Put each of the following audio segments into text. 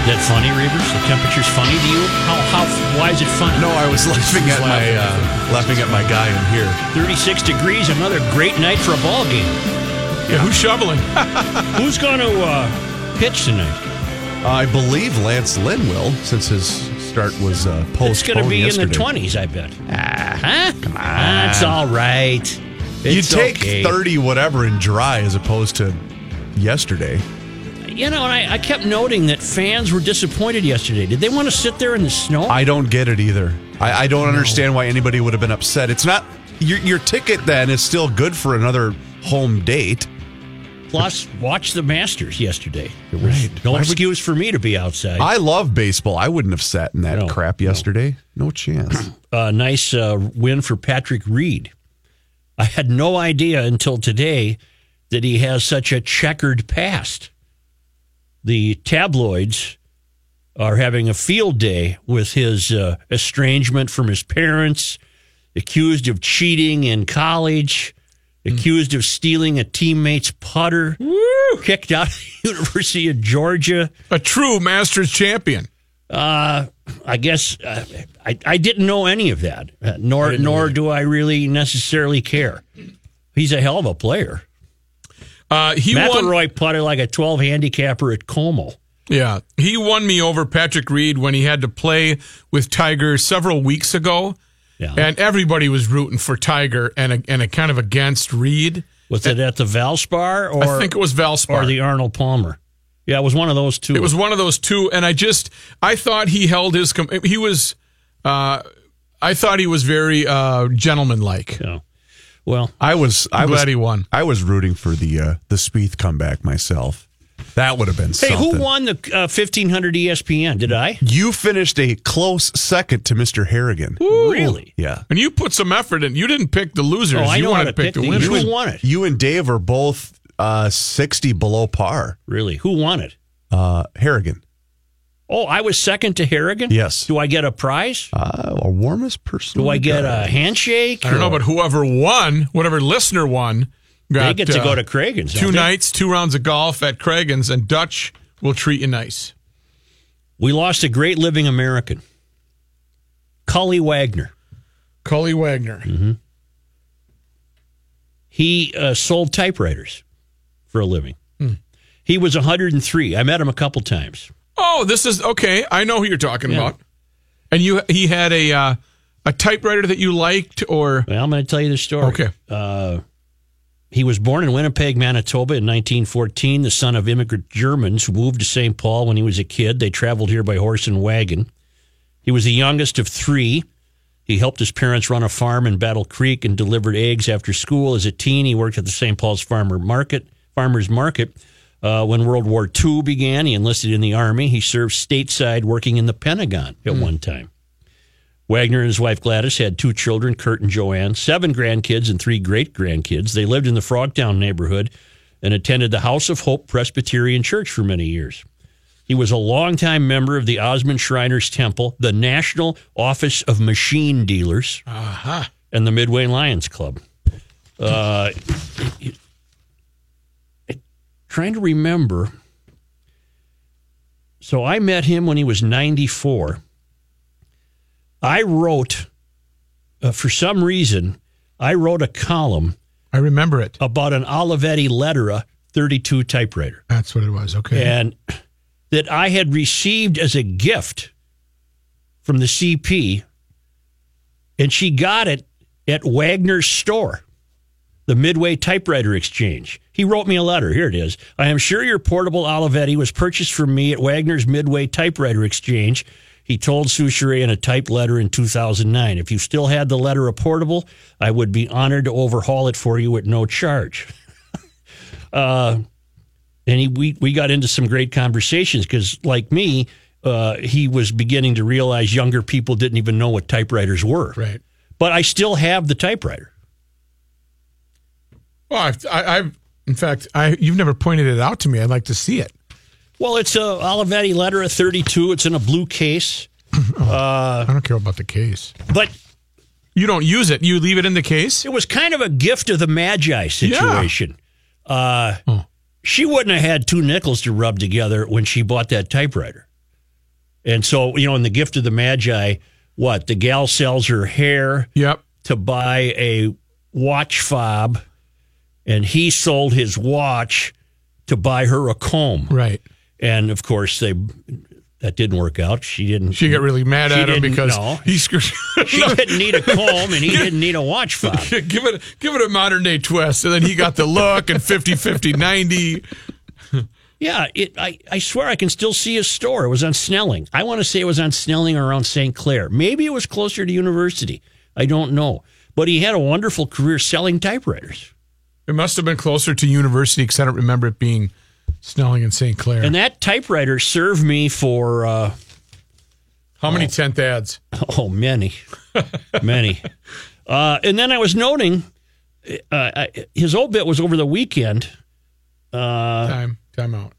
Is that funny, Reavers? The temperature's funny to you? How, how, why is it funny? No, I was laughing at my uh, laughing at my guy in here. 36 degrees, another great night for a ball game. Yeah, who's shoveling? Who's going to uh, pitch tonight? I believe Lance Lynn will, since his start was uh, postponed It's going to be yesterday. in the 20s, I bet. Ah, huh? Come on. That's all right. You take okay. thirty whatever and dry as opposed to yesterday. You know, and I, I kept noting that fans were disappointed yesterday. Did they want to sit there in the snow? I don't get it either. I, I don't understand why anybody would have been upset. It's not your your ticket. Then is still good for another home date. Plus, watch the Masters yesterday. There was Right. no excuse for me to be outside. I love baseball. I wouldn't have sat in that No, crap yesterday. No, chance. a nice uh, win for Patrick Reed. I had no idea until today that he has such a checkered past. The tabloids are having a field day with his uh, estrangement from his parents, accused of cheating in college, accused of stealing a teammate's putter, kicked out of the University of Georgia. A true Masters champion. Uh, I guess uh, I, I didn't know any of that, uh, nor nor do I really necessarily care. He's a hell of a player. Uh, he won. McIlroy putted like a 12 handicapper at Como. Yeah, he won me over Patrick Reed when he had to play with Tiger several weeks ago, Yeah. and everybody was rooting for Tiger and a, and a kind of against Reed. Was it at the Valspar or I think it was Valspar. or the Arnold Palmer? Yeah, it was one of those two. It was one of those two, and I just I thought he held his. com- He was, uh, I thought he was very uh, gentlemanlike. Yeah. Well, I was. I I'm was. glad he won. I was rooting for the uh, the Spieth comeback myself. That would have been hey, something. who won the uh, 1500 ESPN? Did I? You finished a close second to Mr. Harrigan. Really? Yeah. And you put some effort in. You didn't pick the losers. Oh, I you know how wanted to pick the the- winners. Who won it? You and Dave are both uh, 60 below par. Really? Who won it? Uh, Harrigan. Oh, I was second to Harrigan. Yes. Do I get a prize? Uh, a warmest person. Do I get a handshake? I don't know, but whoever won, whatever listener won, got they get to uh, go to Cragun's. two they? nights, two rounds of golf at Cragun's, and Dutch will treat you nice. We lost a great living American, Cully Wagner. Cully Wagner. Mm-hmm. He uh, sold typewriters for a living. Hmm. He was 103. I met him a couple times. Oh, this is okay. I know who you're talking Yeah. about. And you, he had a uh, a typewriter that you liked, or Well, I'm going to tell you the story. Okay. Uh, he was born in Winnipeg, Manitoba in 1914, the son of immigrant Germans who moved to St. Paul when he was a kid. They traveled here by horse and wagon. He was the youngest of three. He helped his parents run a farm in Battle Creek and delivered eggs after school. As a teen, he worked at the St. Paul's Farmer Market, Farmers Market. Uh, when World War II began, he enlisted in the Army. He served stateside working in the Pentagon at one time. Wagner and his wife Gladys had two children, Kurt and Joanne, seven grandkids, and three great grandkids. They lived in the Frogtown neighborhood and attended the House of Hope Presbyterian Church for many years. He was a longtime member of the Osman Shriners Temple, the National Office of Machine Dealers, and the Midway Lions Club. Uh, trying to remember. So I met him when he was 94. I wrote, uh, for some reason, I wrote a column I remember it. about an Olivetti Lettera 32 typewriter That's what it was. Okay. and that I had received as a gift from the CP, and she got it at Wagner's store, the Midway Typewriter Exchange. He wrote me a letter. Here it is. I am sure your portable Olivetti was purchased from me at Wagner's Midway Typewriter Exchange. He told Soucheray in a typed letter in 2009. If you still had the letter a portable, I would be honored to overhaul it for you at no charge. uh, and he, we we got into some great conversations because, like me, uh, he was beginning to realize younger people didn't even know what typewriters were. Right. But I still have the typewriter. Well, I've, I, I've in fact, I you've never pointed it out to me. I'd like to see it. Well, it's a Olivetti Lettera 32. It's in a blue case. I don't care about the case. But You don't use it. You leave it in the case. it was kind of a gift of the Magi situation. Uh, She wouldn't have had two nickels to rub together when she bought that typewriter. And so, you know, in the gift of the Magi, what? The gal sells her hair Yep. to buy a watch fob, and he sold his watch to buy her a comb. Right. And of course, they that didn't work out. She didn't. She got really mad at him because know. he screwed. She didn't need a comb, and he didn't need a watch fob. give it give it a modern day twist. And then he got the look and 50 50 90. Yeah, it. I, I swear I can still see his store. It was on Snelling. I want to say it was on Snelling or around St. Clair. Maybe it was closer to University. I don't know. But he had a wonderful career selling typewriters. It must have been closer to university because I don't remember it being Snelling and St. Clair. And that typewriter served me for, uh, How many 10th ads? oh, many, many. Uh, and then I was noting uh, I, his obit was over the weekend. Uh, Time. Time out.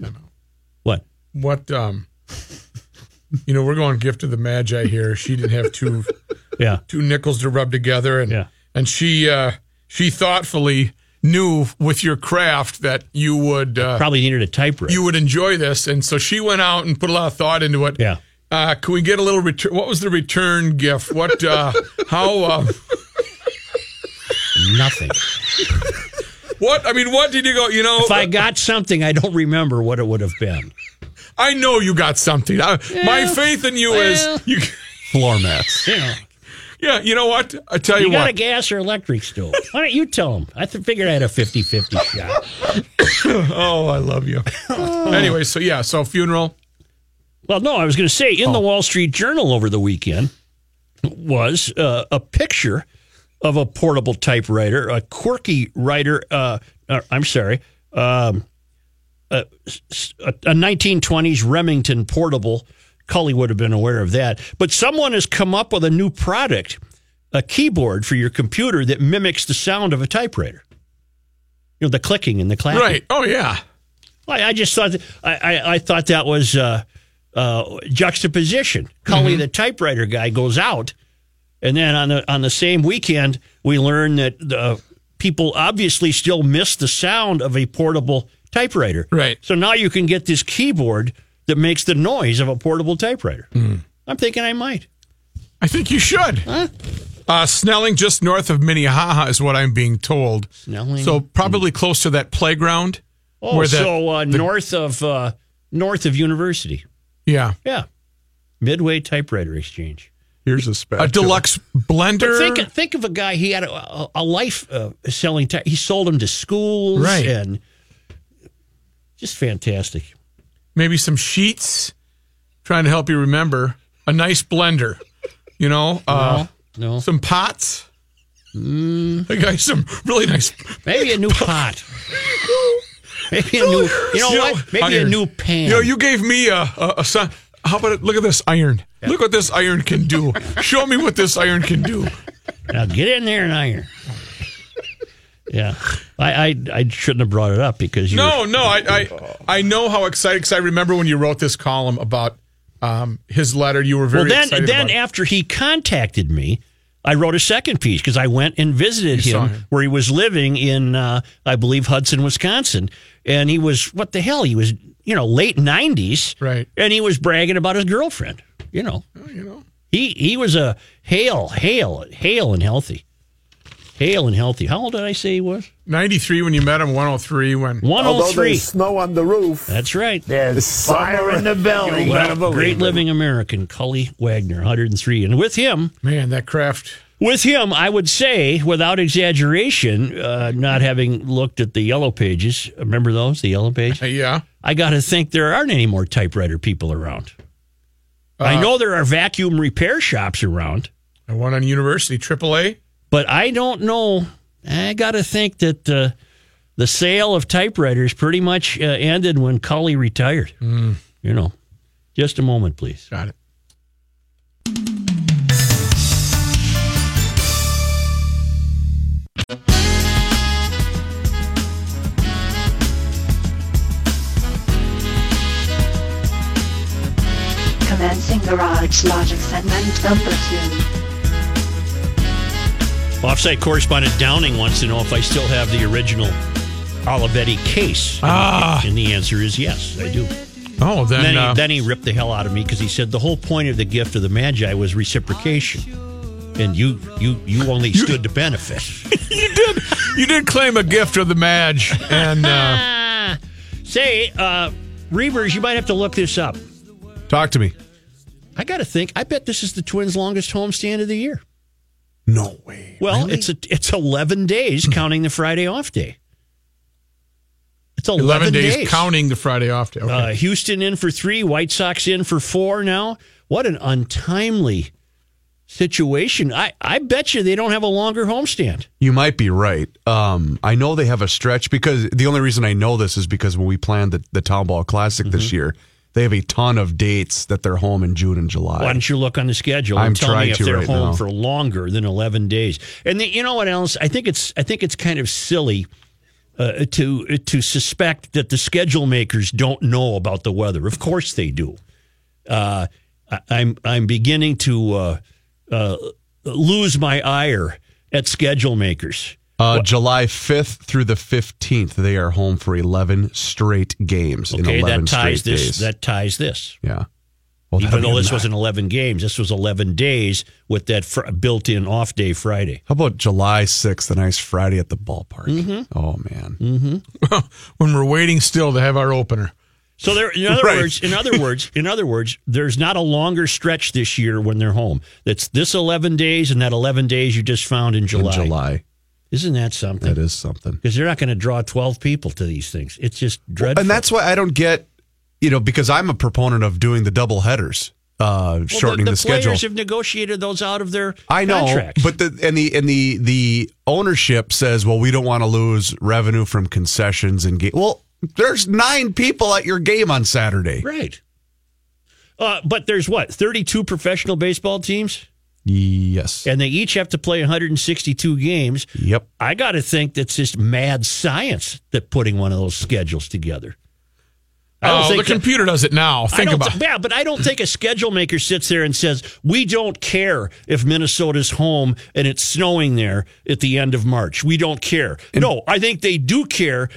Time out. what? What, um, you know, we're going gift of the Magi here. She didn't have two Yeah. two nickels to rub together and Yeah. and she uh she thoughtfully knew with your craft that you would uh Probably needed a typewriter. you would enjoy this and so she went out and put a lot of thought into it yeah. uh can we get a little return what was the return gift what uh how uh Nothing. what i mean what did you go you know If I got something, I don't remember what it would have been. I know you got something I, my faith in you well. is you Floor mats. You know. Yeah you know what i tell you, what. You got a gas or electric stove? Why don't you tell them? I th- figured I had a 50 50 shot. oh i love you anyway so yeah so funeral Well, no, I was going to say in the Wall Street Journal over the weekend was uh, a picture of a portable typewriter, a quirky writer. Uh, uh, I'm sorry, um, a, a, a 1920s Remington portable. Cully would have been aware of that. But someone has come up with a new product, a keyboard for your computer that mimics the sound of a typewriter. You know, the clicking and the clacking. right oh yeah I, I just thought I, I, I thought that was uh, uh, juxtaposition. Cully, the typewriter guy, goes out, and then on the on the same weekend, we learn that the people obviously still miss the sound of a portable typewriter. Right. So now you can get this keyboard that makes the noise of a portable typewriter. I'm thinking I might. I think you should. Uh, Snelling, just north of Minnehaha, is what I'm being told. Snelling. So probably close to that playground. Oh, where the- so uh, north of uh, north of University. Yeah, Yeah. Midway Typewriter Exchange. Here's a spec. a deluxe blender. Think think of a guy. He had a, a, a life uh, selling. Ty- he sold them to schools, Right. And just fantastic. Maybe some sheets. Trying to help you remember a nice blender. You know, uh, No, some pots. Mm. I got some really nice. maybe a new pot. Maybe a new. You know You know, what? Maybe a new pan. You know, you gave me a, a, a son. How about it? Look at this iron. Look what this iron can do. Show me what this iron can do. now get in there and iron. Yeah, I, I I shouldn't have brought it up because you. No, no, I, I, I know how excited because I remember when you wrote this column about um, his letter. You were very Well, then then after he contacted me, I wrote a second piece because I went and visited him, him. where he was living in, uh, I believe, Hudson, Wisconsin, and he was what the hell? He was you know late nineties, Right. And he was bragging about his girlfriend. You know, you know. he he was a hale, hale, hale and healthy, hale and healthy. How old did I say he was? 93 when you met him, 103 when. 103. Although there's snow on the roof, That's right. there's fire in the belly. Well, great living American, Cully Wagner, 103. And with him, Man, that craft. With him, I would say, without exaggeration, uh, not having looked at the yellow pages, remember those, the yellow page? uh, yeah. I got to think there aren't any more typewriter people around. I know there are vacuum repair shops around, I won on University, AAA. But I don't know. I got to think that uh, the sale of typewriters pretty much uh, ended when Cully retired. You know, Just a moment, please. Got it. Commencing Garage Logic segment number two. Offsite correspondent Downing wants to know if I still have the original Olivetti case. And, Ah. and the answer is yes, I do. Oh, then, then, uh, he, then he ripped the hell out of me because he said the whole point of the gift of the Magi was reciprocation. And you you you only stood to benefit. you did you did claim a gift of the Madge, and uh, say, uh, Reavers, you might have to look this up. Talk to me. I got to think. I bet this is the Twins' longest homestand of the year. No way. Well, it's a, it's eleven days counting the Friday off day. It's eleven days, counting the Friday off day. Okay. Uh, Houston in for three, White Sox in for four. Now, what an untimely situation! I I bet you they don't have a longer homestand. You might be right. Um, I know they have a stretch because the only reason I know this is because when we planned the, the Town Ball Classic this Mm-hmm. year, they have a ton of dates that they're home in June and July. Why don't you look on the schedule I'm and tell me trying if to they're right home now. for longer than eleven days? And the, you know what else? I think it's I think it's kind of silly uh, to to suspect that the schedule makers don't know about the weather. Of course they do. Uh, I, I'm I'm beginning to uh, uh, lose my ire at schedule makers. Uh, July 5th through the 15th, they are home for 11 straight games in Okay, 11 that ties straight this. days. That ties this. yeah. Well, Even though this a- wasn't 11 games, this was 11 days with that fr- built-in off day Friday. How about July 6th, a nice Friday at the ballpark? Mm-hmm. Oh, man. when we're waiting still to have our opener. So there, in other Right. words, in other words, in other words, there's not a longer stretch this year when they're home. That's this 11 days and that 11 days you just found in July. In July. Isn't that something? That is something. Because they're not going to draw 12 people to these things. It's just dreadful. And that's why I don't get, you know, because I'm a proponent of doing the double headers, uh, Well, shortening the, the, the players schedule. have negotiated those out of their I know, contracts. but the and the and the the ownership says, well, we don't want to lose revenue from concessions and game. Well, there's nine people at your game on Saturday. right. Uh, but there's what 32 professional baseball teams, Yes. and they each have to play 162 games. Yep. I got to think that's just mad science that putting one of those schedules together. I don't Oh, the think that- computer does it now. Think about th- yeah, but I don't think a schedule maker sits there and says, "We don't care if Minnesota's home and it's snowing there at the end of March. We don't care." no, I think they do care.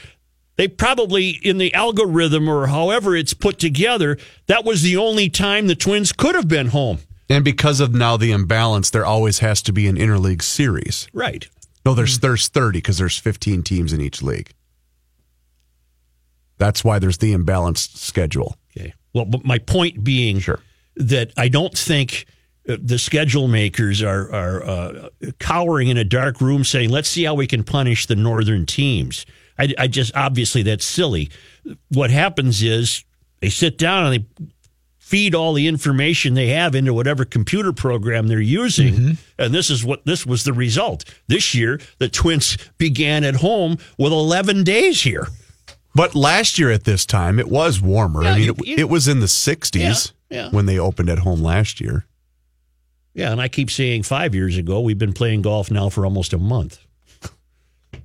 They probably in the algorithm or however it's put together, that was the only time the Twins could have been home. And because of now the imbalance, there always has to be an interleague series. Right. No, there's there's 30 because there's 15 teams in each league. That's why there's the imbalanced schedule. Okay. Well, but my point being Sure. that I don't think uh, the schedule makers are are uh, cowering in a dark room saying, "Let's see how we can punish the northern teams." I, I just obviously that's silly. What happens is they sit down and they feed all the information they have into whatever computer program they're using, mm-hmm. and this is what this was the result. This year, the Twins began at home with 11 days here. But last year at this time, it was warmer. Yeah, I mean, you- it, you- it was in the 60s Yeah, yeah. when they opened at home last year. Yeah, and I keep saying five years ago. We've been playing golf now for almost a month.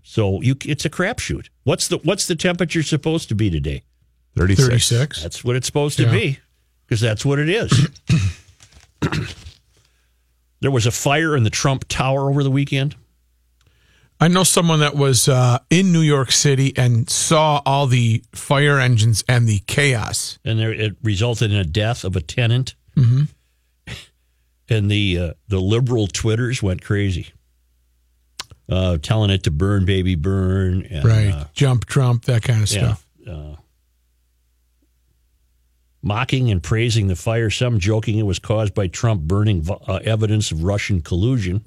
So you, it's a crapshoot. What's the what's the temperature supposed to be today? 36. 36. That's what it's supposed to be, because that's what it is. there was a fire in the Trump Tower over the weekend. I know someone that was uh, in New York City and saw all the fire engines and the chaos. and there it resulted in a death of a tenant. Mm-hmm. And the uh, the liberal twitters went crazy, uh, telling it to burn, baby, burn, and, Right. uh, Jump Trump, that kind of yeah, stuff. Mocking and praising the fire. Some joking it was caused by Trump burning uh, evidence of Russian collusion.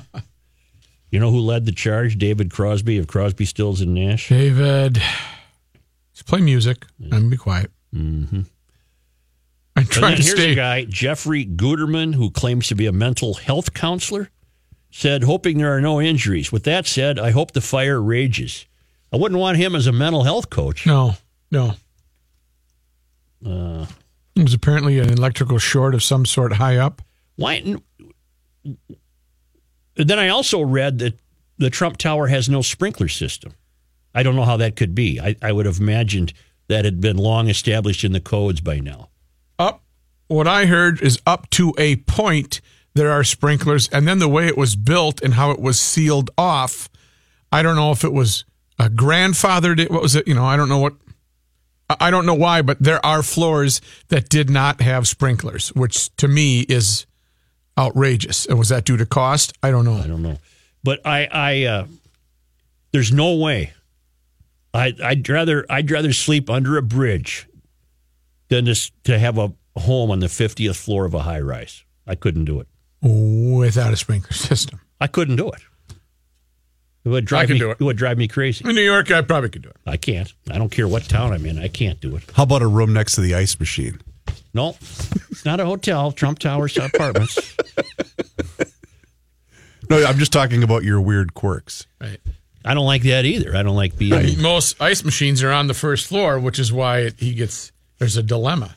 you know who led the charge? David Crosby of Crosby, Stills and Nash. David, just play music and be quiet. Mm-hmm. I'm trying then to here's stay. a guy, Jeffrey Guterman, who claims to be a mental health counselor, said, hoping there are no injuries. With that said, I hope the fire rages. I wouldn't want him as a mental health coach. No, no. Uh, It was apparently an electrical short of some sort high up. Why? Then I also read that the Trump Tower has no sprinkler system. I don't know how that could be. I, I would have imagined that had been long established in the codes by now. Up, what I heard is up to a point there are sprinklers, and then the way it was built and how it was sealed off. I don't know if it was a grandfathered. What was it? You know, I don't know what. I don't know why, but there are floors that did not have sprinklers, which to me is outrageous. And was that due to cost? I don't know. I don't know, but I, I, uh, there's no way. I, I'd rather, I'd rather sleep under a bridge than to, to have a home on the 50th floor of a high rise. I couldn't do it. Without a sprinkler system. I couldn't do it. It would drive could me. do it. it would drive me crazy. In New York, I probably could do it. I can't. I don't care what town I'm in. I can't do it. How about a room next to the ice machine? No, it's not a hotel. Trump Towers apartments. No, I'm just talking about your weird quirks. Right. I don't like that either. I don't like being. Most ice machines are on the first floor, which is why it, he gets. There's a dilemma.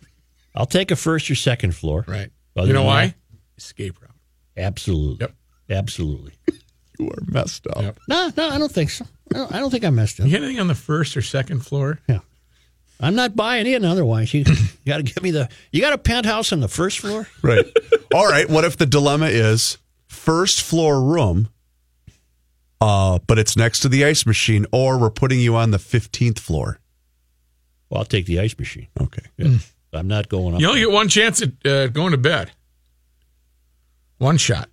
I'll take a first or second floor. Right. Other you know why? that- Escape route. Absolutely. Yep. Absolutely. You are messed up. Yep. No, no, I don't think so. I don't, I don't think I messed up. You get anything on the first or second floor? Yeah. I'm not buying in otherwise. You, got to give me the. You got a penthouse on the first floor? Right. All right. What if the dilemma is first floor room, uh, but it's next to the ice machine, or we're putting you on the 15th floor? Well, I'll take the ice machine. Okay. Yeah. I'm not going up. You only get one chance at uh, going to bed. One shot.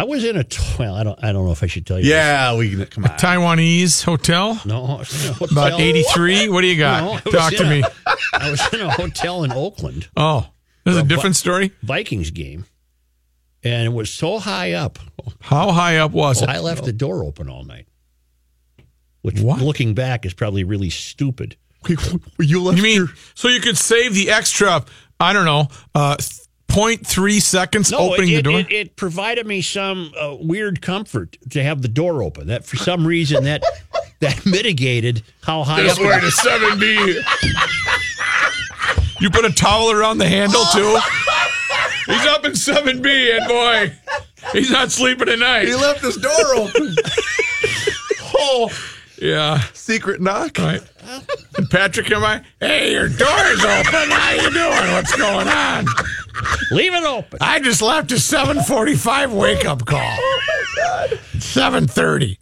I was in a. t- Well, I don't. I don't know if I should tell you. Yeah, we can come on. Taiwanese hotel. No. I was in a hotel. About 83. What do you got? I was Talk to a- me. I was in a hotel in Oakland. Oh, this is a different story. Vikings game, and it was so high up. How high up was it? I left the door open all night. Which, What? looking back, is probably really stupid. you left You mean your- so you could save the extra? I don't know, uh, 0.3 seconds No, opening it, the door. It, it provided me some uh, weird comfort to have the door open. That for some reason that that mitigated how high up. where the seven B. You put a towel around the handle too. He's up in seven B, and boy, he's not sleeping tonight. he left his door open. Oh, yeah. Secret knock. Right. And Patrick am I? Hey, your door's open. How you doing? What's going on? Leave it open. I just left a 7:45 wake up call. 7:30.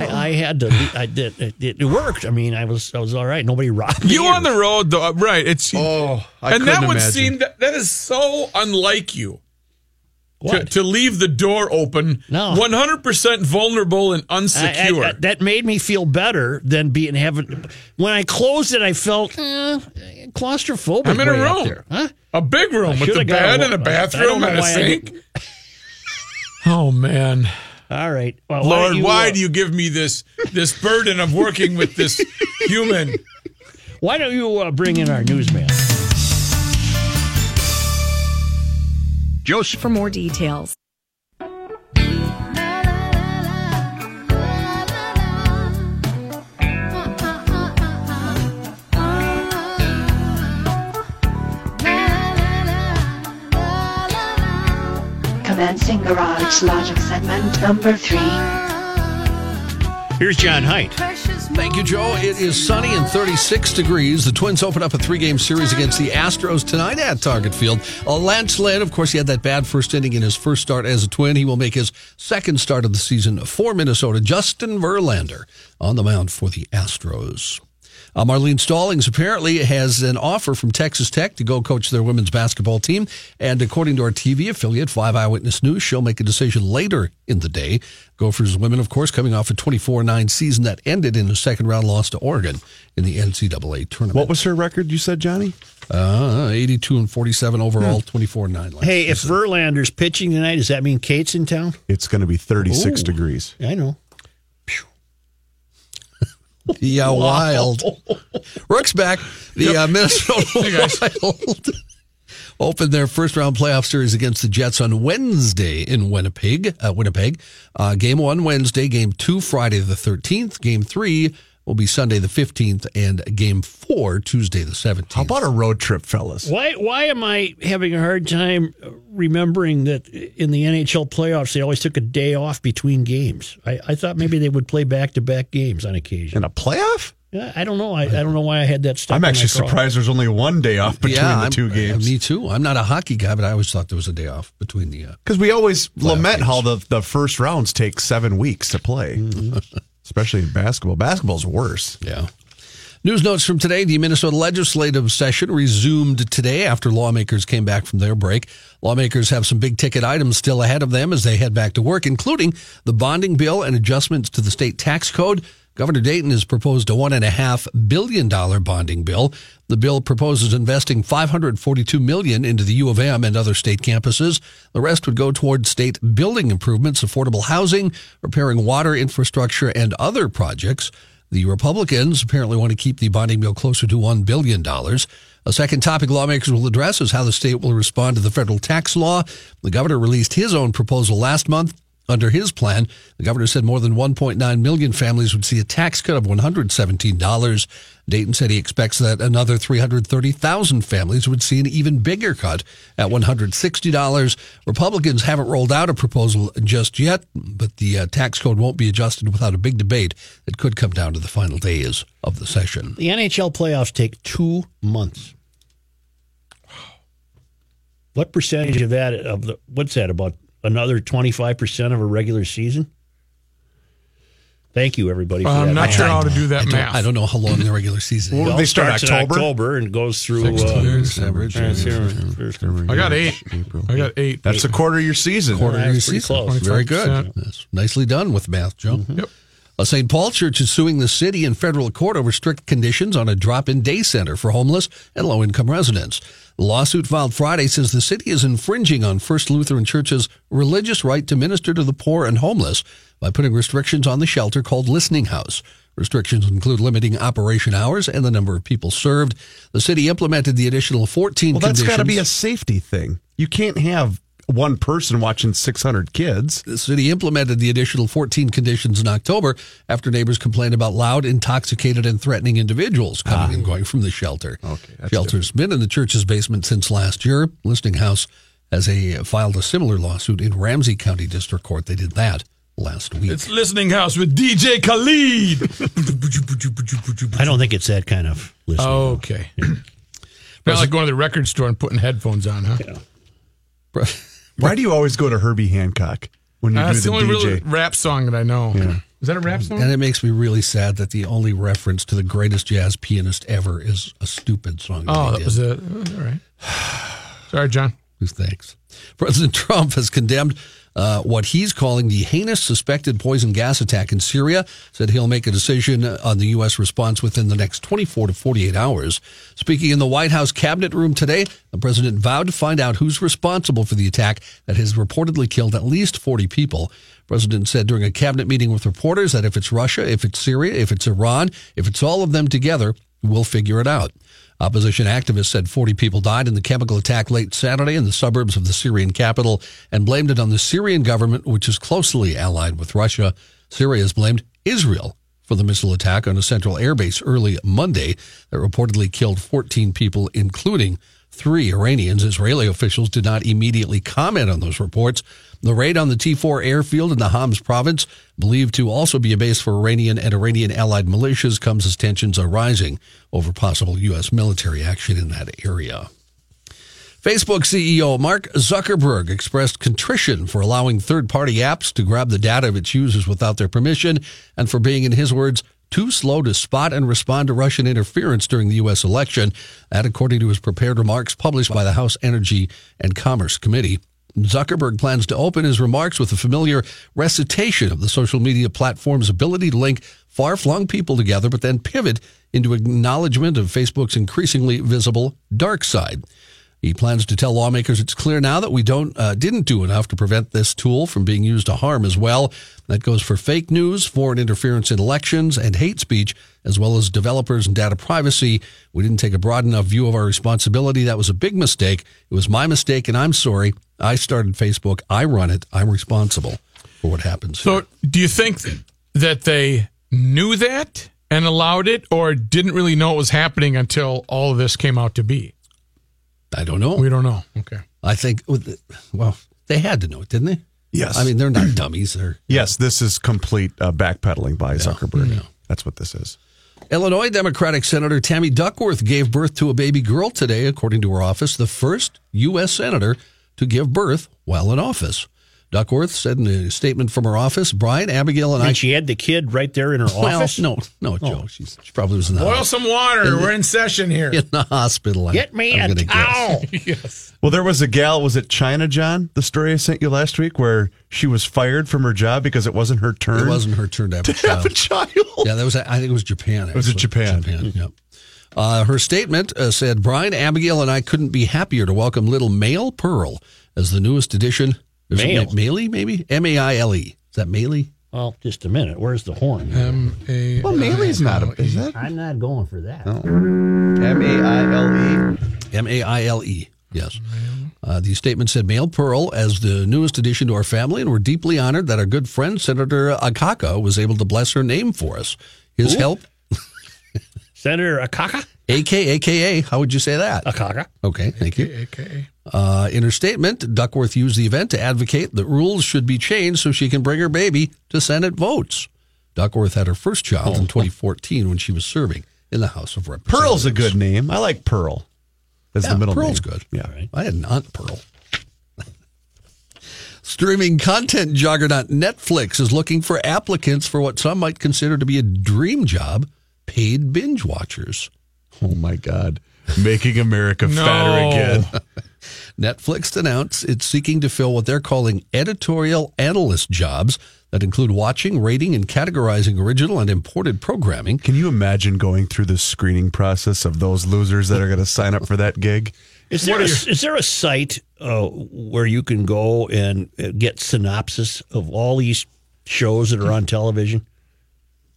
I, I had to. I did. It, it worked. I mean, I was. I was all right. Nobody robbed me. You on the road though, right? It's Oh, I and that couldn't would imagine. seem that, that is so unlike you to, to leave the door open. No. 100% vulnerable and I- I- unsecure. I- that made me feel better than being having. When I closed it, I felt eh, claustrophobic. I'm in a room. Huh? a big room with a bed a- and a bathroom and a sink. Oh man. All right. Well, Lord, don't why uh, do you give me this this burden of working with this human? Why don't you uh, bring in our newsman? For more details. Commencing Garage Logic segment number three. Here's John Height. Thank you, Joe. It is sunny and 36 degrees. The Twins open up a three game series against the Astros tonight at Target Field. Uh, Lance Lynn, of course, he had that bad first inning in his first start as a Twin. He will make his second start of the season for Minnesota. Justin Verlander on the mound for the Astros. Uh, Marlene Stollings apparently has an offer from Texas Tech to go coach their women's basketball team. And according to our TV affiliate, 5 Eyewitness News, she'll make a decision later in the day. Gophers women, of course, coming off a 24 9 season that ended in a second round loss to Oregon in the NCAA tournament. What was her record? You said, Johnny? Uh, 82 and 47 overall, 24 9. Hey, if Verlander's pitching tonight, does that mean Kate's in town? It's going to be 36 Ooh. degrees. I know. Yeah, wild. Rook's back. The uh, Minnesota Wild opened their first round playoff series against the Jets on Wednesday in Winnipeg. Uh, Winnipeg. Uh, game one Wednesday, game two Friday the 13th, game three will be Sunday the 15th and game four Tuesday the 17th. How about a road trip, fellas? Why why am I having a hard time remembering that in the NHL playoffs they always took a day off between games? I, I thought maybe they would play back to back games on occasion. In a playoff? Yeah, I don't know. I, I don't know why I had that stuff. I'm actually surprised there's only one day off between yeah, the I'm- two uh, games. me too. I'm not a hockey guy, but I always thought there was a day off between the. Uh, Because we always lament games. how the, the first rounds take seven weeks to play, especially in basketball. Basketball's worse. yeah. News notes from today. The Minnesota legislative session resumed today after lawmakers came back from their break. Lawmakers have some big ticket items still ahead of them as they head back to work, including the bonding bill and adjustments to the state tax code. Governor Dayton has proposed a one and a half billion dollar bonding bill. The bill proposes investing 542 million into the U of M and other state campuses. The rest would go toward state building improvements, affordable housing, repairing water infrastructure, and other projects. The Republicans apparently want to keep the bonding bill closer to $1 billion. A second topic lawmakers will address is how the state will respond to the federal tax law. The governor released his own proposal last month. Under his plan, the governor said more than 1.9 million families would see a tax cut of $117. Dayton said he expects that another 330,000 families would see an even bigger cut at $160. Republicans haven't rolled out a proposal just yet, but the uh, tax code won't be adjusted without a big debate that could come down to the final days of the session. The NHL playoffs take two months. What percentage of that of the what's that about another twenty five percent of a regular season? Thank you, everybody. For I'm that not math. sure how to do that I don't, math. I don't know how long the regular season is. Well, Well, they start starts in October? October and goes through. October, Uh, December, January, I got eight. April. I got eight. That's a quarter of your season. quarter of your season. close. Very good. That's nicely done with math, Joe. Yep. A St. Paul church is suing the city in federal court over strict conditions on a drop-in day center for homeless and low-income residents. The lawsuit filed Friday says the city is infringing on First Lutheran Church's religious right to minister to the poor and homeless by putting restrictions on the shelter called Listening House. Restrictions include limiting operation hours and the number of people served. The city implemented the additional 14 Well, that's got to be a safety thing. You can't have one person watching 600 kids. The city implemented the additional 14 conditions in October after neighbors complained about loud, intoxicated, and threatening individuals coming and going from the shelter. Ah. Okay, that's Shelter's been in the church's basement since last year. Listening House has a filed a similar lawsuit in Ramsey County District Court. They did that last week. It's Listening House with DJ Khaled. I don't think it's that kind of listening. okay. Not like going to the record store and putting headphones on, huh? Why do you always go to Herbie Hancock when you That's do the the, only DJ? really rap song that I know. Is that a rap song? and it makes me really sad that the only reference to the greatest jazz pianist ever is a stupid song. oh, he that did. was it. All right. Sorry, John. Thanks. President Trump has condemned uh, what he's calling the heinous suspected poison gas attack in Syria. Said he'll make a decision on the U.S. response within the next 24 to 48 hours. Speaking in the White House cabinet room today, the president vowed to find out who's responsible for the attack that has reportedly killed at least 40 people. President said during a cabinet meeting with reporters that if it's Russia, if it's Syria, if it's Iran, if it's all of them together, we'll figure it out. Opposition activists said 40 people died in the chemical attack late Saturday in the suburbs of the Syrian capital and blamed it on the Syrian government, which is closely allied with Russia. Syria has blamed Israel for the missile attack on a central airbase early Monday that reportedly killed 14 people, including three Iranians. Israeli officials did not immediately comment on those reports. The raid on the T4 airfield in the Homs province, believed to also be a base for Iranian and Iranian allied militias, comes as tensions are rising over possible U.S. military action in that area. Facebook CEO Mark Zuckerberg expressed contrition for allowing third party apps to grab the data of its users without their permission and for being, in his words, too slow to spot and respond to Russian interference during the U.S. election. That, according to his prepared remarks published by the House Energy and Commerce Committee. Zuckerberg plans to open his remarks with a familiar recitation of the social media platform's ability to link far flung people together, but then pivot into acknowledgement of Facebook's increasingly visible dark side. He plans to tell lawmakers it's clear now that we don't uh, didn't do enough to prevent this tool from being used to harm as well. That goes for fake news, foreign interference in elections, and hate speech, as well as developers and data privacy. We didn't take a broad enough view of our responsibility. That was a big mistake. It was my mistake, and I'm sorry. I started Facebook. I run it. I'm responsible for what happens. So, do you think that they knew that and allowed it, or didn't really know it was happening until all of this came out to be? I don't know. We don't know. Okay. I think, well, they had to know it, didn't they? Yes. I mean, they're not dummies. They're Yes, this is complete uh, backpedaling by Zuckerberg. That's what this is. Illinois Democratic Senator Tammy Duckworth gave birth to a baby girl today, according to her office, the first U.S. senator to give birth while in office. Duckworth said in a statement from her office, Brian, Abigail, and I. And she had the kid right there in her well, office. no, no, Joe. She's, she probably was in the, Boil hos- some water. We're in session here. in the hospital. I'm- Get me I'm a towel. yes. Well, there was a gal, was it China, John? The story I sent you last week where she was fired from her job because it wasn't her turn. It wasn't her turn to have a to have child. a child. Yeah, that was. I think it was Japan. It was in actually. Japan. Japan. Yep. Uh, her statement uh, said, "Brian, Abigail, and I couldn't be happier to welcome little Male Pearl as the newest addition." Is it Male. Ma- Maley, maybe M A I L E. Is that Maley? Well, just a minute. Where's the horn? M A. Well, Maley's not a. Is that I'm not going for that. M A I L E? M A I L E. Yes. Uh, the statement said, Mail Pearl as the newest addition to our family, and we're deeply honored that our good friend Senator Akaka was able to bless her name for us. His help, Senator Akaka? AK, AKA, how would you say that? Akaka. Okay, thank you. AKA. Uh, in her statement, Duckworth used the event to advocate that rules should be changed so she can bring her baby to Senate votes. Duckworth had her first child in 2014 when she was serving in the House of Representatives. Pearl's a good name. I like Pearl as Yeah, the middle name. Pearl's name. good. Yeah. right. I had an aunt Pearl. Streaming content juggernaut Netflix is looking for applicants for what some might consider to be a dream job paid binge watchers. Oh my God. Making America No. fatter again. Netflix announced it's seeking to fill what they're calling editorial analyst jobs that include watching, rating, and categorizing original and imported programming. Can you imagine going through the screening process of those losers that are going to sign up for that gig? Is there, a, is there a site uh, where you can go and uh, get synopsis of all these shows that are on television?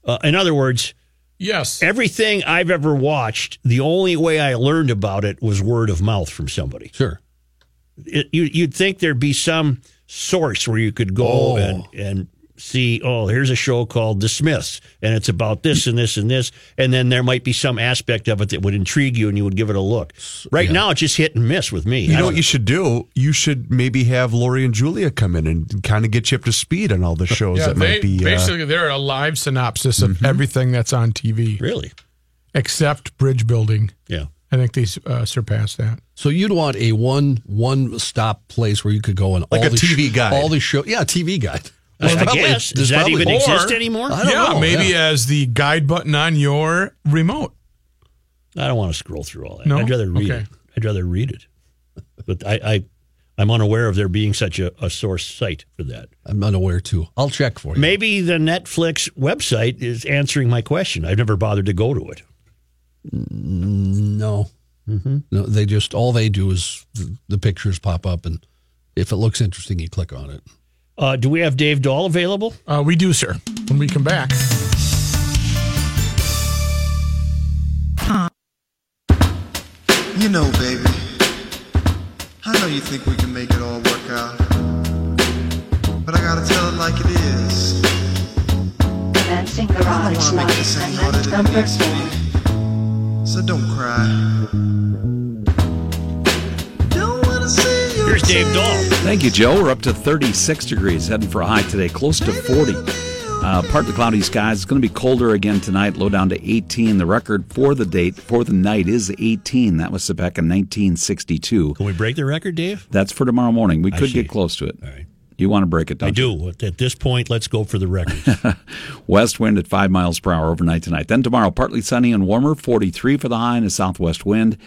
Uh, in other words, Yes. everything I've ever watched, the only way I learned about it was word of mouth from somebody. Sure. It, you, you'd think there'd be some source where you could go Oh. and, and see, oh, here's a show called The Smiths, and it's about this and this and this. And then there might be some aspect of it that would intrigue you and you would give it a look. Right Yeah. now, it's just hit and miss with me. You I know don't- what you should do? You should maybe have Lori and Julia come in and kind of get you up to speed on all the shows Yeah, that they, might be. Uh, basically they're a live synopsis of everything that's on TV, Really? except bridge building. Yeah. I think they uh, surpassed that. So you'd want a one one stop place where you could go and Like all a the TV guide. all the show. Yeah, TV guide. I, I probably- guess. there's Does that probably- even exist anymore? I don't yeah, know, maybe yeah. as the guide button on your remote. I don't want to scroll through all that. No? I'd rather read Okay. it. I'd rather read it. But I, I, I'm unaware of there being such a, a source site for that. I'm unaware too. I'll check for you. Maybe the Netflix website is answering my question. I've never bothered to go to it. No. Mm-hmm. No, they just all they do is the, the pictures pop up, and if it looks interesting, you click on it. Uh, do we have Dave Dahl available? Uh, we do, sir. When we come back. You know, baby, I know you think we can make it all work out. But I gotta tell it like it is. Commencing I don't garage wanna make live this any harder than it needs to be. So don't cry. Here's Dave Dahl. Thank you, Joe. We're up to 36 degrees, heading for a high today, close to 40. Uh, partly cloudy skies. It's going to be colder again tonight, low down to 18. The record for the date, for the night, is 18. That was back in 1962. Can we break the record, Dave? That's for tomorrow morning. We I could see. get close to it. All right. You want to break it, don't I do. At this point, let's go for the record. West wind at 5 miles per hour overnight tonight. Then tomorrow, partly sunny and warmer, 43 for the high and a southwest wind.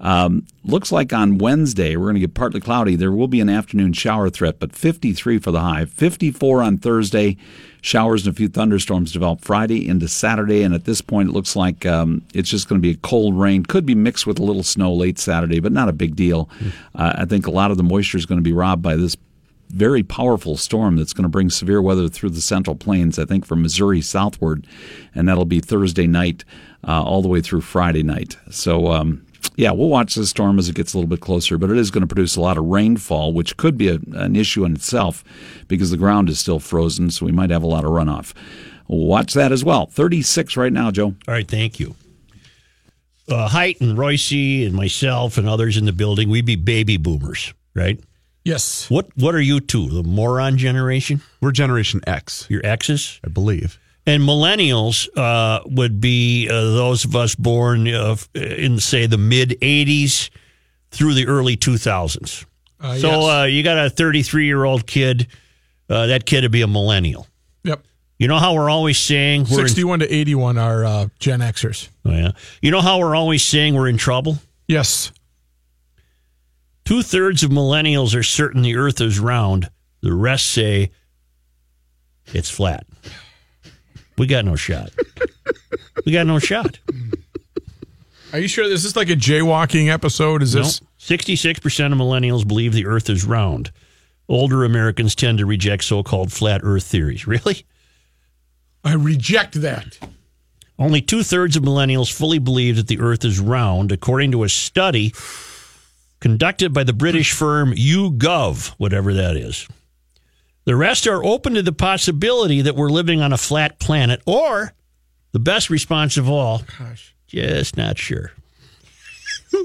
Um, looks like on Wednesday, we're going to get partly cloudy. There will be an afternoon shower threat, but 53 for the high. 54 on Thursday. Showers and a few thunderstorms develop Friday into Saturday. And at this point, it looks like um, it's just going to be a cold rain. Could be mixed with a little snow late Saturday, but not a big deal. Uh, I think a lot of the moisture is going to be robbed by this very powerful storm that's going to bring severe weather through the central plains, I think, from Missouri southward. And that'll be Thursday night uh, all the way through Friday night. So, um, yeah, we'll watch this storm as it gets a little bit closer, but it is going to produce a lot of rainfall, which could be a, an issue in itself because the ground is still frozen, so we might have a lot of runoff. watch that as well. 36 right now, Joe. All right, thank you. Uh, Height and Royce and myself and others in the building, we'd be baby boomers, right? Yes. What What are you two? The moron generation? We're Generation X, Your exes? I believe. And millennials uh, would be uh, those of us born uh, in, say, the mid 80s through the early 2000s. Uh, so yes. uh, you got a 33 year old kid. Uh, that kid would be a millennial. Yep. You know how we're always saying we're in, 61 to 81 are uh, Gen Xers. oh, yeah. You know how we're always saying we're in trouble. Yes. Two thirds of millennials are certain the Earth is round. The rest say it's flat. We got no shot. we got no shot. Are you sure this is like a jaywalking episode? Is this? Sixty-six percent of millennials believe the Earth is round. Older Americans tend to reject so-called flat Earth theories. Really? I reject that. Only two thirds of millennials fully believe that the Earth is round, according to a study conducted by the British firm YouGov, whatever that is. The rest are open to the possibility that we're living on a flat planet, or the best response of all, Gosh. just not sure.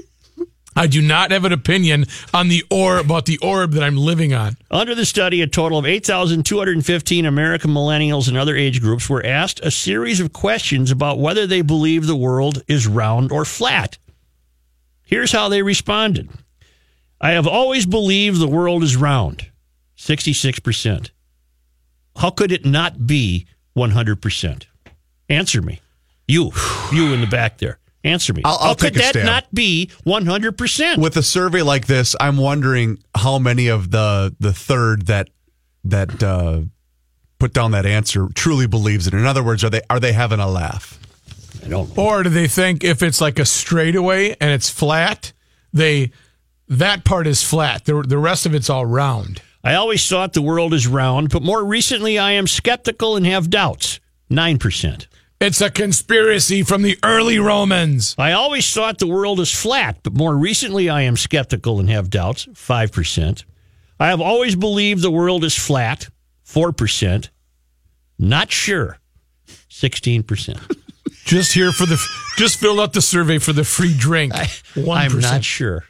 I do not have an opinion on the or about the orb that I'm living on. Under the study, a total of 8,215 American millennials and other age groups were asked a series of questions about whether they believe the world is round or flat. Here's how they responded I have always believed the world is round, 66%. How could it not be 100%? Answer me. You, you in the back there. Answer me. I'll- I'll how could that stab. not be 100%? With a survey like this, I'm wondering how many of the the third that that uh, put down that answer truly believes it. In other words, are they are they having a laugh? I don't know. Or do they think if it's like a straightaway and it's flat, they that part is flat. The the rest of it's all round. I always thought the world is round, but more recently I am skeptical and have doubts. 9%. It's a conspiracy from the early Romans. I always thought the world is flat, but more recently I am skeptical and have doubts. 5%. I have always believed the world is flat. 4%. Not sure. 16%. Just here for the just filled out the survey for the free drink. One I'm not sure.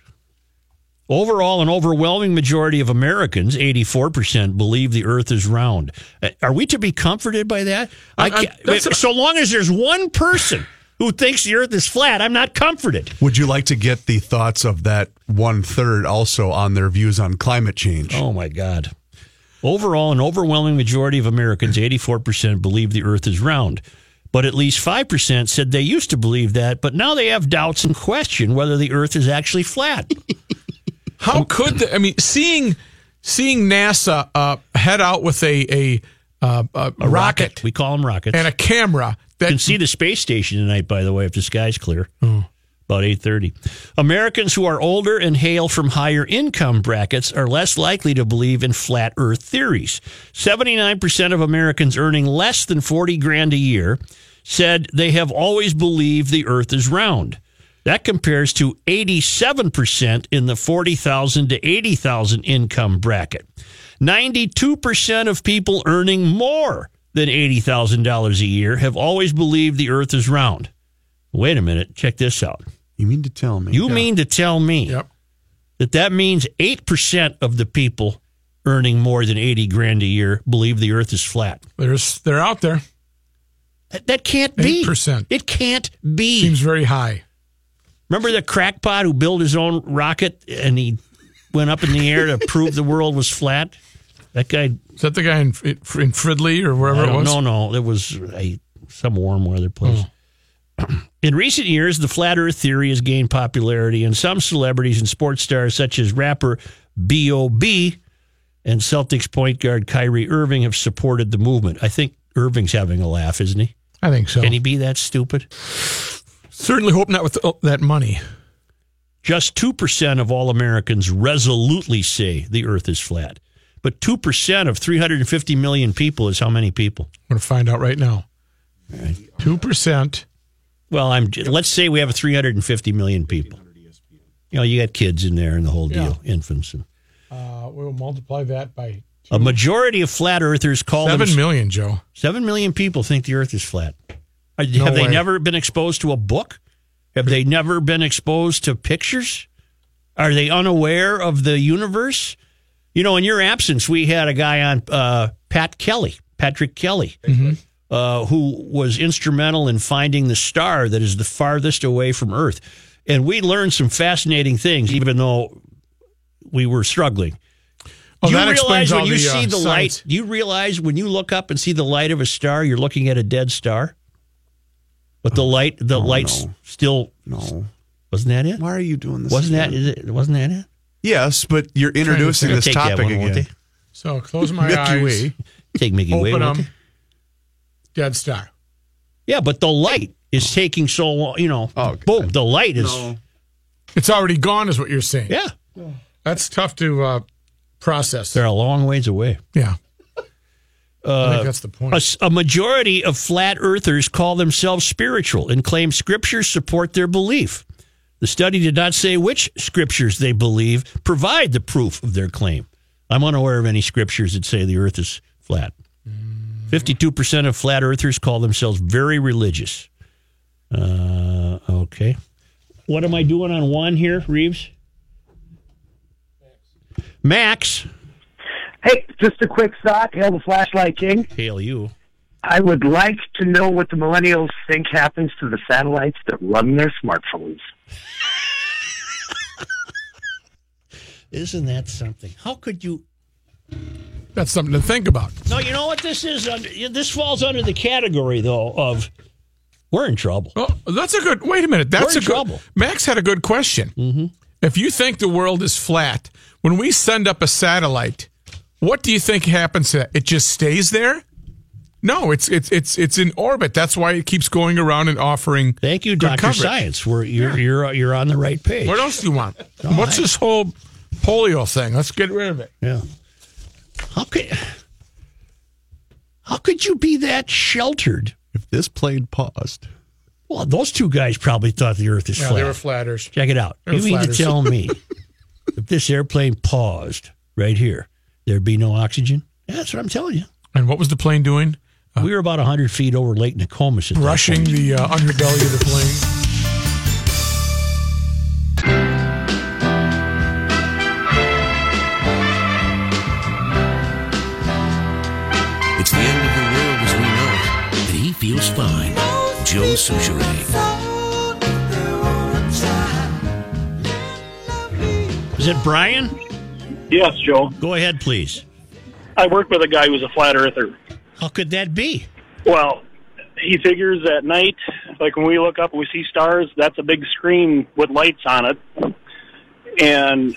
Overall, an overwhelming majority of Americans, 84%, believe the earth is round. Uh, Are we to be comforted by that? I I- I- so long as there's one person who thinks the earth is flat, I'm not comforted. Would you like to get the thoughts of that one third also on their views on climate change? Oh, my God. Overall, an overwhelming majority of Americans, 84%, believe the earth is round. But at least 5% said they used to believe that, but now they have doubts and question whether the earth is actually flat. How could the, I mean seeing seeing NASA uh, head out with a a, uh, a, A rocket, We call them rockets. and a camera You can see the space station tonight, by the way, if the sky's clear. About eight thirty. Americans who are older and hail from higher income brackets are less likely to believe in flat Earth theories. Seventy nine percent of Americans earning less than forty grand a year said they have always believed the Earth is round. That compares to 87% in the 40,000 to 80,000 income bracket. 92% of people earning more than $80,000 a year have always believed the earth is round. Wait a minute, check this out. You mean to tell me? You mean to tell me Yep. that that means 8% of the people earning more than 80 grand a year believe the earth is flat? there's they're out there. That, that can't be. 8%. It can't be. Seems very high. Remember the crackpot who built his own rocket and he went up in the air to prove the world was flat? That guy, Is that the guy in in Fridley or wherever it was? no, no, it was a, some warm weather place. Oh. In recent years, the flat Earth theory has gained popularity, and some celebrities and sports stars, such as rapper B.O.B. and Celtics point guard Kyrie Irving, have supported the movement. I think Irving's having a laugh, isn't he? I think so. Can he be that stupid? Certainly hope not with that money. Just 2% of all Americans resolutely say the earth is flat. But 2% of 350 million people is how many people? I'm going to find out right now. Two percent. Well, I'm let's say we have 350 million people. You know, you got kids in there and the whole deal, infants. And, Uh, we'll multiply that by A majority of flat earthers call Seven them million, Joe. Seven million people think the Earth is flat. No have they way. never been exposed to a book? Have they never been exposed to pictures? Are they unaware of the universe? You know, in your absence, we had a guy on, uh, Pat Kelly, Patrick Kelly, uh, who was instrumental in finding the star that is the farthest away from Earth. And we learned some fascinating things, even though we were struggling. Oh, Do you realize when you the, uh, see the light? science. Do you realize when you look up and see the light of a star, you're looking at a dead star? But the light, the light's no. still No. wasn't that it? Why are you doing this? Wasn't that again? is it? Wasn't that it? Yes, but you're introducing They'll this take that topic one, again. So close my Milky eyes, Way. Take Mickey Way. open them. Dead star. Yeah, but the light is taking so long. You know, Oh, boom, the light is. No. It's already gone, is what you're saying. Yeah, That's tough to uh, process. they're a long ways away. Yeah. I Uh, think that's the point. A, a majority of flat earthers call themselves spiritual and claim scriptures support their belief. The study did not say which scriptures they believe provide the proof of their claim. I'm unaware of any scriptures that say the earth is flat. 52% of flat earthers call themselves very religious. Uh, okay. What am I doing on one here, Reeves? Max. Hey, just a quick thought. Hail the Flashlight King. Hail you. I would like to know what the millennials think happens to the satellites that run their smartphones. Isn't that something? How could you? That's something to think about. No, you know what this is. Under, this falls under the category though of we're in trouble. Oh, that's a good. Wait a minute. That's We're a in good. trouble. Max had a good question. Mm-hmm. If you think the world is flat, when we send up a satellite, what do you think happens to it? It just stays there? No, it's it's it's it's in orbit. That's why it keeps going around and offering. Thank you, Doctor. Science. We're you're you're you're on the right page. What else do you want? What's this whole polio thing? Let's get rid of it. Yeah. How could how could you be that sheltered? If this plane paused, Well, those two guys probably thought the Earth is Yeah, flat. they were flatters. Check it out. They You were mean to tell me if this airplane paused right here, there'd be no oxygen? Yeah, that's what I'm telling you. And what was the plane doing? we were about 100 feet over Lake Nokomis at that Rushing the uh, underbelly of the plane. It's the end of the world as we know it, and he feels fine. Joe Soucheray. Is it Brian? Yes, Joe. Go ahead, please. I work with a guy who's a flat earther. How could that be? Well, he figures at night, like when we look up and we see stars, that's a big screen with lights on it. And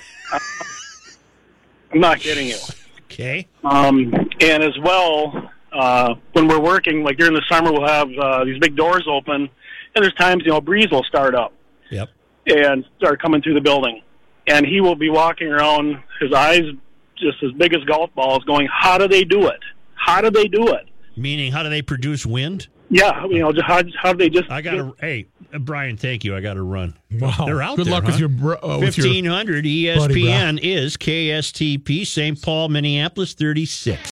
I'm not kidding you. Okay. Um, and as well, uh, when we're working, like during the summer, we'll have uh, these big doors open, and there's times, you know, a breeze will start up Yep. and start coming through the building. And he will be walking around, his eyes just as big as golf balls, going, How do they do it? How do they do it? Meaning, how do they produce wind? Yeah, you know, how, how do they just. I got to. Hey, uh, Brian, thank you. I got to run. Wow. They're out Good there, luck huh? with your bro- uh, with your Fifteen hundred buddy, ESPN is KSTP St. Paul, Minneapolis thirty six.